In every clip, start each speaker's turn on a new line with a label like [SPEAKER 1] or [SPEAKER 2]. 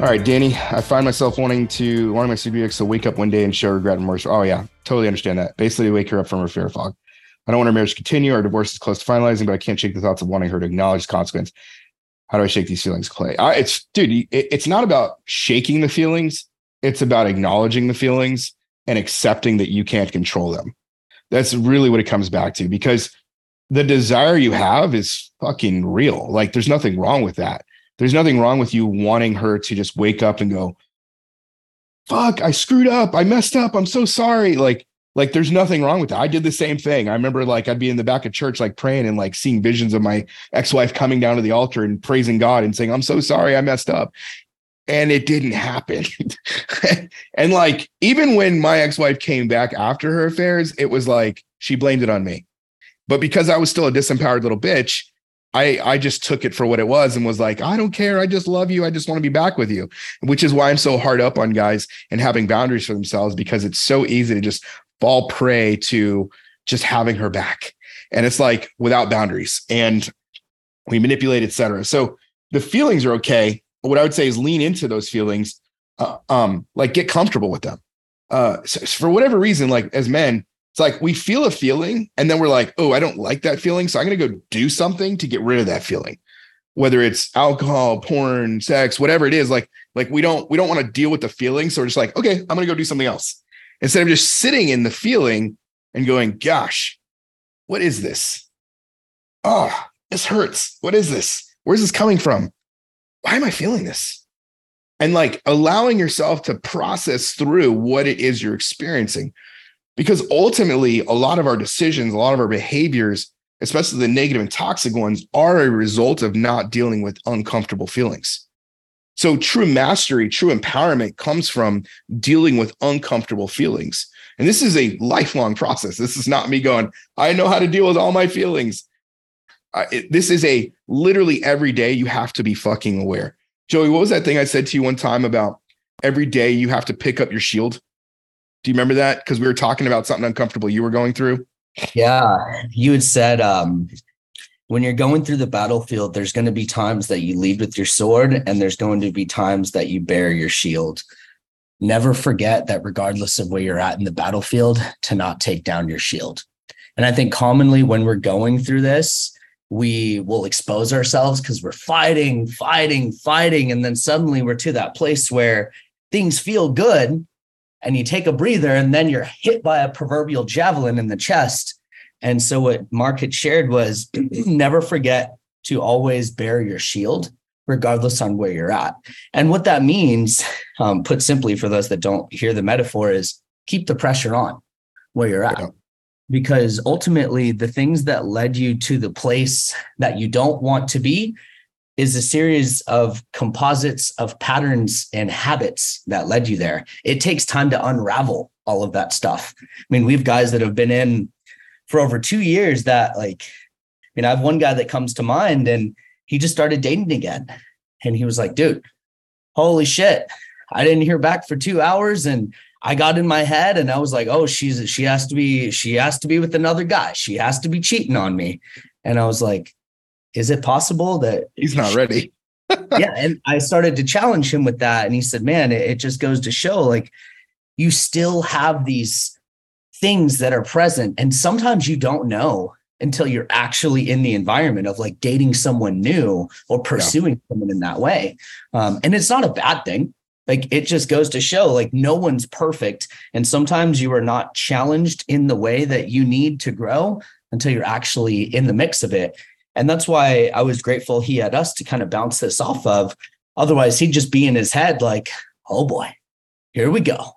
[SPEAKER 1] All right, Danny, I find myself wanting to wanting my CPX to wake up one day and show regret and remorse. Oh yeah, totally understand that. Basically, wake her up from her fear fog. I don't want our marriage to continue. Our divorce is close to finalizing, but I can't shake the thoughts of wanting her to acknowledge the consequence. How do I shake these feelings, Clay? I, it's dude, it, it's not about shaking the feelings. It's about acknowledging the feelings and accepting that you can't control them. That's really what it comes back to because the desire you have is fucking real. Like there's nothing wrong with that there's nothing wrong with you wanting her to just wake up and go, fuck, I screwed up. I messed up. I'm so sorry. Like, like there's nothing wrong with that. I did the same thing. I remember like I'd be in the back of church, like praying and like seeing visions of my ex-wife coming down to the altar and praising God and saying, I'm so sorry I messed up. And it didn't happen. and like, even when my ex-wife came back after her affairs, it was like she blamed it on me. But because I was still a disempowered little bitch, I I just took it for what it was and was like, I don't care. I just love you. I just want to be back with you. Which is why I'm so hard up on guys and having boundaries for themselves because it's so easy to just fall prey to just having her back. And it's like without boundaries and we manipulate, etc. So the feelings are okay. What I would say is lean into those feelings, uh, um, like get comfortable with them. Uh, so for whatever reason, like as men, it's like we feel a feeling and then we're like, oh, I don't like that feeling. So I'm going to go do something to get rid of that feeling. Whether it's alcohol, porn, sex, whatever it is, like, like we don't, we don't want to deal with the feeling. So we're just like, okay, I'm going to go do something else. Instead of just sitting in the feeling and going, gosh, what is this? Oh, this hurts. What is this? Where's this coming from? Why am I feeling this? And like allowing yourself to process through what it is you're experiencing because ultimately a lot of our decisions a lot of our behaviors especially the negative and toxic ones are a result of not dealing with uncomfortable feelings. So true mastery true empowerment comes from dealing with uncomfortable feelings. And this is a lifelong process. This is not me going i know how to deal with all my feelings. Uh, it, this is a literally every day you have to be fucking aware. Joey what was that thing i said to you one time about every day you have to pick up your shield do you remember that? Because we were talking about something uncomfortable you were going through.
[SPEAKER 2] Yeah. You had said um, when you're going through the battlefield, there's going to be times that you lead with your sword, and there's going to be times that you bear your shield. Never forget that, regardless of where you're at in the battlefield, to not take down your shield. And I think commonly when we're going through this, we will expose ourselves because we're fighting, fighting, fighting. And then suddenly we're to that place where things feel good, and you take a breather and then you're hit by a proverbial javelin in the chest. And so what Mark had shared was never forget to always bear your shield, regardless on where you're at. And what that means, um, put simply for those that don't hear the metaphor, is keep the pressure on where you're at. Yeah. Because ultimately, the things that led you to the place that you don't want to be is a series of composites of patterns and habits that led you there. It takes time to unravel all of that stuff. I mean, we have guys that have been in for over two years that, like, I mean, I have one guy that comes to mind and he just started dating again. And he was like, dude, holy shit. I didn't hear back for two hours and I got in my head and I was like, oh, she's she has to be, she has to be with another guy. She has to be cheating on me. And I was like, is it possible that
[SPEAKER 1] he's not ready?
[SPEAKER 2] yeah. And I started to challenge him with that. And he said, man, it, it just goes to show like you still have these things that are present. And sometimes you don't know until you're actually in the environment of like dating someone new or pursuing yeah. someone in that way. Um, and it's not a bad thing. Like it just goes to show like no one's perfect. And sometimes you are not challenged in the way that you need to grow until you're actually in the mix of it. And that's why I was grateful he had us to kind of bounce this off of. Otherwise, he'd just be in his head like, oh boy, here we go.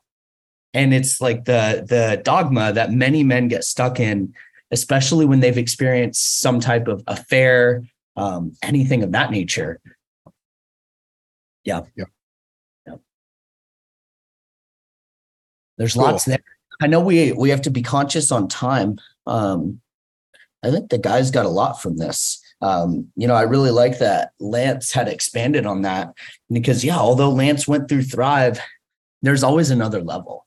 [SPEAKER 2] And it's like the the dogma that many men get stuck in, especially when they've experienced some type of affair, um, anything of that nature. Yeah.
[SPEAKER 1] Yeah.
[SPEAKER 2] There's cool. lots there. I know we we have to be conscious on time. Um, I think the guys got a lot from this. Um, you know, I really like that Lance had expanded on that because, yeah, although Lance went through Thrive, there's always another level.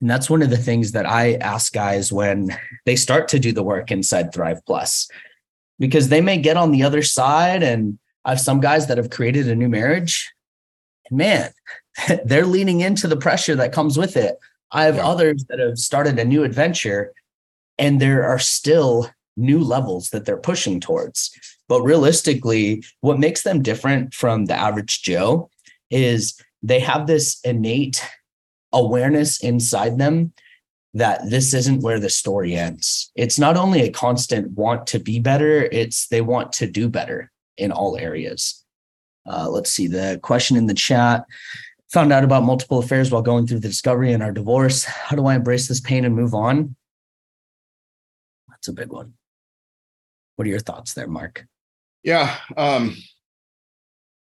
[SPEAKER 2] And that's one of the things that I ask guys when they start to do the work inside Thrive Plus, because they may get on the other side. And I have some guys that have created a new marriage. man, they're leaning into the pressure that comes with it. I have yeah. others that have started a new adventure and there are still new levels that they're pushing towards. But realistically, what makes them different from the average Joe is they have this innate awareness inside them that this isn't where the story ends. It's not only a constant want to be better, it's they want to do better in all areas. Uh, let's see the question in the chat. Found out about multiple affairs while going through the discovery and our divorce. How do I embrace this pain and move on? That's a big one. What are your thoughts there, Mark?
[SPEAKER 1] Yeah. Um,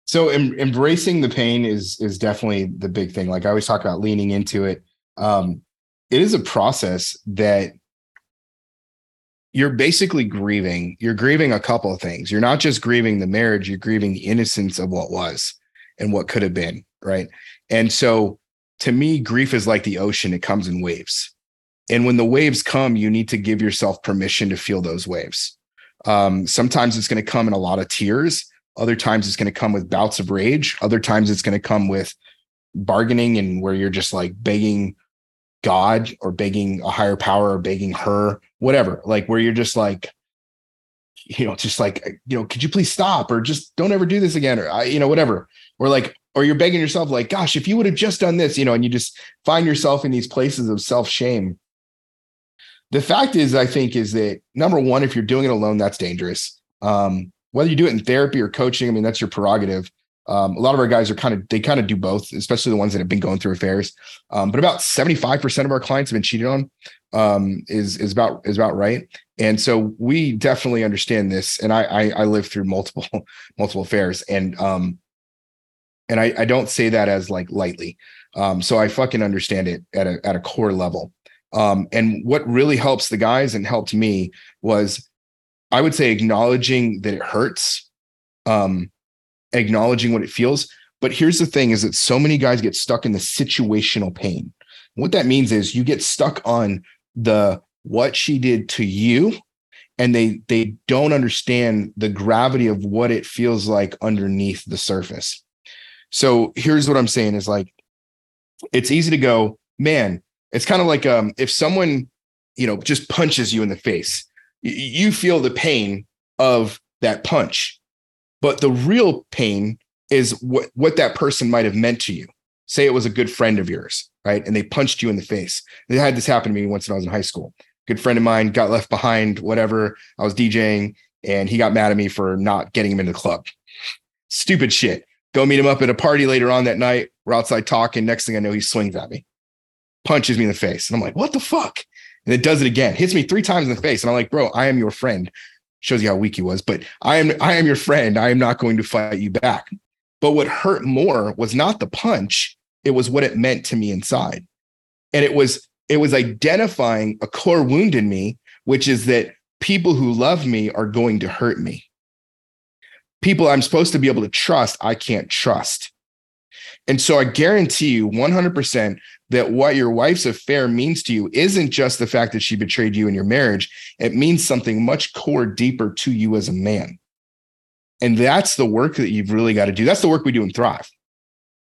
[SPEAKER 1] so em- embracing the pain is is definitely the big thing. Like I always talk about leaning into it. Um, it is a process that you're basically grieving. You're grieving a couple of things. You're not just grieving the marriage, you're grieving the innocence of what was and what could have been, right? And so to me, grief is like the ocean, it comes in waves. And when the waves come, you need to give yourself permission to feel those waves. Um, sometimes it's going to come in a lot of tears. Other times it's going to come with bouts of rage. Other times it's going to come with bargaining and where you're just like begging God or begging a higher power or begging her, whatever, like where you're just like, you know, just like, you know, could you please stop or just don't ever do this again or, you know, whatever. Or like, or you're begging yourself, like, gosh, if you would have just done this, you know, and you just find yourself in these places of self shame the fact is, I think, is that number one, if you're doing it alone, that's dangerous. Um, whether you do it in therapy or coaching, I mean, that's your prerogative. Um, a lot of our guys are kind of they kind of do both, especially the ones that have been going through affairs. Um, but about 75% of our clients have been cheated on. Um, is is about is about right. And so we definitely understand this. And I I, I live through multiple multiple affairs, and um, and I, I don't say that as like lightly. Um, so I fucking understand it at a at a core level. Um, and what really helps the guys and helped me was, I would say, acknowledging that it hurts, um, acknowledging what it feels. But here's the thing: is that so many guys get stuck in the situational pain. What that means is you get stuck on the what she did to you and they they don't understand the gravity of what it feels like underneath the surface so here's what i'm saying is like it's easy to go man it's kind of like um, if someone, you know, just punches you in the face, you feel the pain of that punch. But the real pain is what, what that person might have meant to you. Say it was a good friend of yours, right? And they punched you in the face. They had this happen to me once when I was in high school. Good friend of mine got left behind, whatever. I was DJing and he got mad at me for not getting him into the club. Stupid shit. Go meet him up at a party later on that night. We're outside talking. Next thing I know, he swings at me punches me in the face. And I'm like, what the fuck? And it does it again, hits me three times in the face. And I'm like, bro, I am your friend. Shows you how weak he was, but I am I am your friend. I am not going to fight you back. But what hurt more was not the punch, it was what it meant to me inside. And it was it was identifying a core wound in me, which is that people who love me are going to hurt me. People I'm supposed to be able to trust, I can't trust. And so I guarantee you 100% that what your wife's affair means to you isn't just the fact that she betrayed you in your marriage. It means something much core deeper to you as a man. And that's the work that you've really got to do. That's the work we do in Thrive.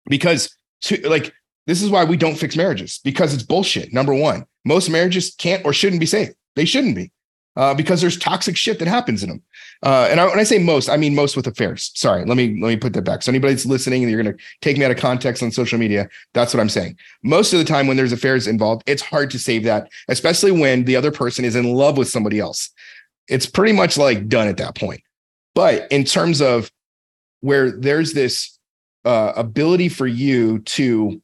[SPEAKER 1] Because to, like this is why we don't fix marriages because it's bullshit. Number one, most marriages can't or shouldn't be safe. They shouldn't be uh, because there's toxic shit that happens in them. Uh, and I, when I say most, I mean most with affairs. Sorry, let me let me put that back. So anybody that's listening and you're going to take me out of context on social media, that's what I'm saying. Most of the time when there's affairs involved, it's hard to save that, especially when the other person is in love with somebody else. It's pretty much like done at that point. But in terms of where there's this uh, ability for you to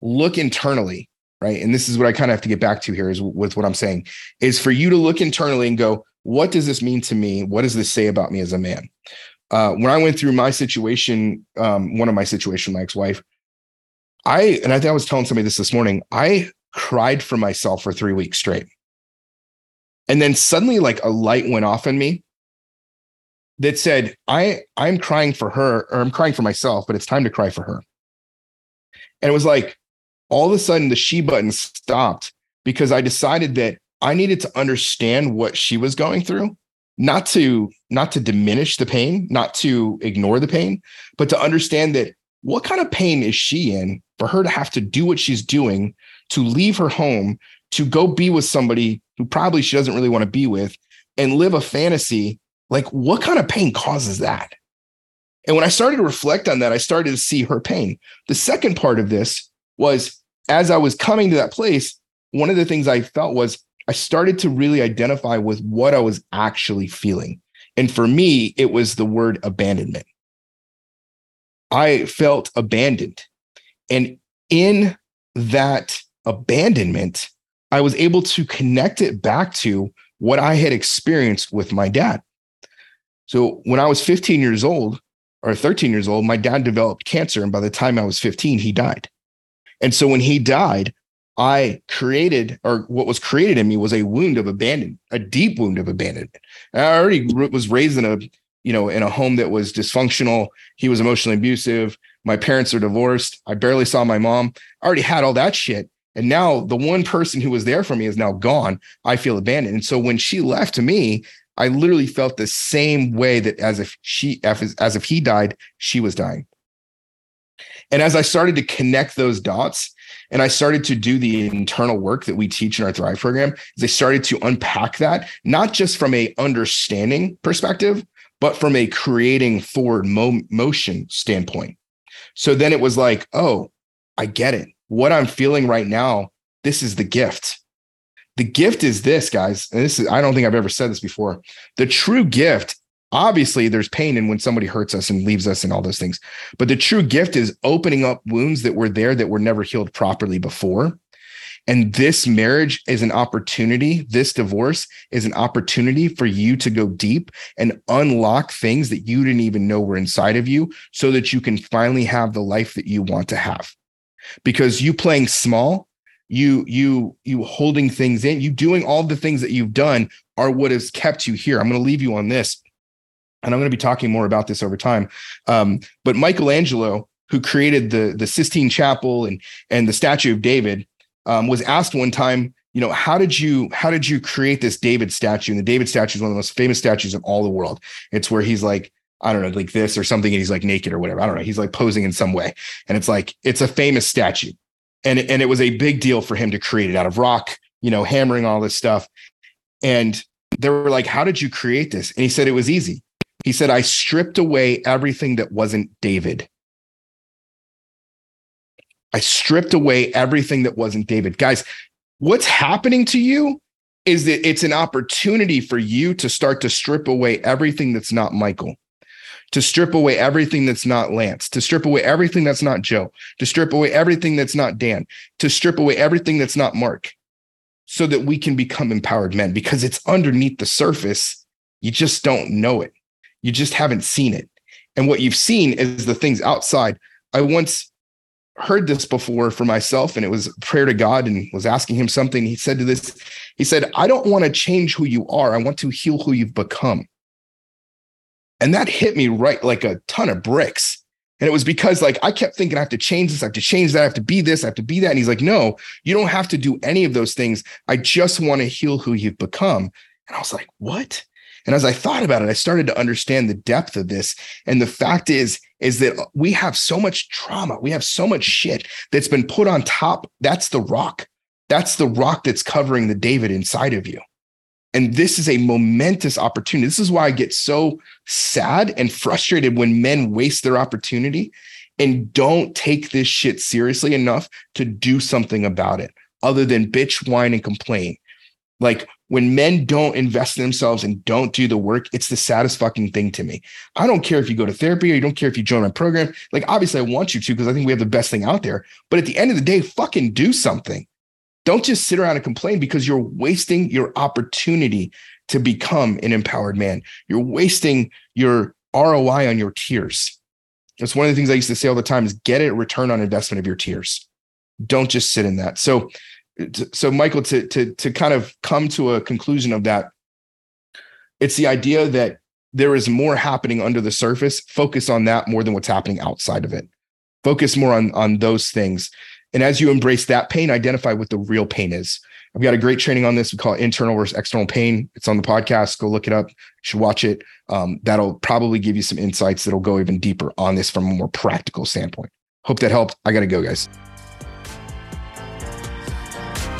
[SPEAKER 1] look internally right? And this is what I kind of have to get back to here is with what I'm saying is for you to look internally and go, what does this mean to me? What does this say about me as a man? Uh, when I went through my situation, um, one of my situation, my ex-wife, I and I think I was telling somebody this this morning. I cried for myself for three weeks straight. And then suddenly, like a light went off in me that said, I, I'm crying for her, or I'm crying for myself, but it's time to cry for her. And it was like all of a sudden the she button stopped because I decided that I needed to understand what she was going through, not to not to diminish the pain, not to ignore the pain, but to understand that what kind of pain is she in for her to have to do what she's doing, to leave her home, to go be with somebody who probably she doesn't really want to be with and live a fantasy like what kind of pain causes that? And when I started to reflect on that, I started to see her pain. The second part of this was as I was coming to that place, one of the things I felt was I started to really identify with what I was actually feeling. And for me, it was the word abandonment. I felt abandoned. And in that abandonment, I was able to connect it back to what I had experienced with my dad. So when I was 15 years old or 13 years old, my dad developed cancer. And by the time I was 15, he died. And so when he died, I created, or what was created in me was a wound of abandonment, a deep wound of abandonment. And I already was raised in a, you know, in a home that was dysfunctional. He was emotionally abusive. My parents are divorced. I barely saw my mom. I already had all that shit. And now the one person who was there for me is now gone. I feel abandoned. And so when she left me, I literally felt the same way that as if she, as, as if he died, she was dying. And as I started to connect those dots and I started to do the internal work that we teach in our Thrive program, I started to unpack that, not just from a understanding perspective, but from a creating forward mo- motion standpoint. So then it was like, oh, I get it. What I'm feeling right now, this is the gift. The gift is this, guys. And this is, I don't think I've ever said this before. The true gift, obviously, there's pain in when somebody hurts us and leaves us and all those things. But the true gift is opening up wounds that were there that were never healed properly before. And this marriage is an opportunity. This divorce is an opportunity for you to go deep and unlock things that you didn't even know were inside of you so that you can finally have the life that you want to have. Because you playing small you you you holding things in you doing all the things that you've done are what has kept you here i'm going to leave you on this and i'm going to be talking more about this over time um, but michelangelo who created the the sistine chapel and and the statue of david um, was asked one time you know how did you how did you create this david statue and the david statue is one of the most famous statues in all the world it's where he's like I don't know, like this or something, and he's like naked or whatever. I don't know. He's like posing in some way. And it's like, it's a famous statue and and it was a big deal for him to create it out of rock, you know, hammering all this stuff. And they were like, "How did you create this?" And he said it was easy. He said, "I stripped away everything that wasn't David." I stripped away everything that wasn't David. Guys, what's happening to you is that it's an opportunity for you to start to strip away everything that's not Michael to strip away everything that's not Lance, to strip away everything that's not Joe, to strip away everything that's not Dan, to strip away everything that's not Mark, so that we can become empowered men because it's underneath the surface. You just don't know it. You just haven't seen it. And what you've seen is the things outside. I once heard this before for myself, and it was prayer to God and was asking him something. He said to this, he said, I don't want to change who you are. I want to heal who you've become. And that hit me right like a ton of bricks. And it was because like I kept thinking I have to change this, I have to change that, I have to be this, I have to be that. And he's like, no, you don't have to do any of those things. I just want to heal who you've become. And I was like, what? And as I thought about it, I started to understand the depth of this. And the fact is, is that we have so much trauma. We have so much shit that's been put on top. That's the rock. That's the rock that's covering the David inside of you. And this is a momentous opportunity. This is why I get so sad and frustrated when men waste their opportunity and don't take this shit seriously enough to do something about it other than bitch, whine, and complain. Like when men don't invest in themselves and don't do the work, it's the saddest fucking thing to me. I don't care if you go to therapy or you don't care if you join my program. Like, obviously, I want you to because I think we have the best thing out there. But at the end of the day, fucking do something. Don't just sit around and complain because you're wasting your opportunity to become an empowered man. You're wasting your ROI on your tears. That's one of the things I used to say all the time is get a return on investment of your tears. Don't just sit in that. So so Michael, to to to kind of come to a conclusion of that, it's the idea that there is more happening under the surface. Focus on that more than what's happening outside of it. Focus more on on those things. And as you embrace that pain, identify what the real pain is. I've got a great training on this. We call it internal versus external pain. It's on the podcast. Go look it up. You should watch it. Um, that'll probably give you some insights that'll go even deeper on this from a more practical standpoint. Hope that helped. I got to go, guys.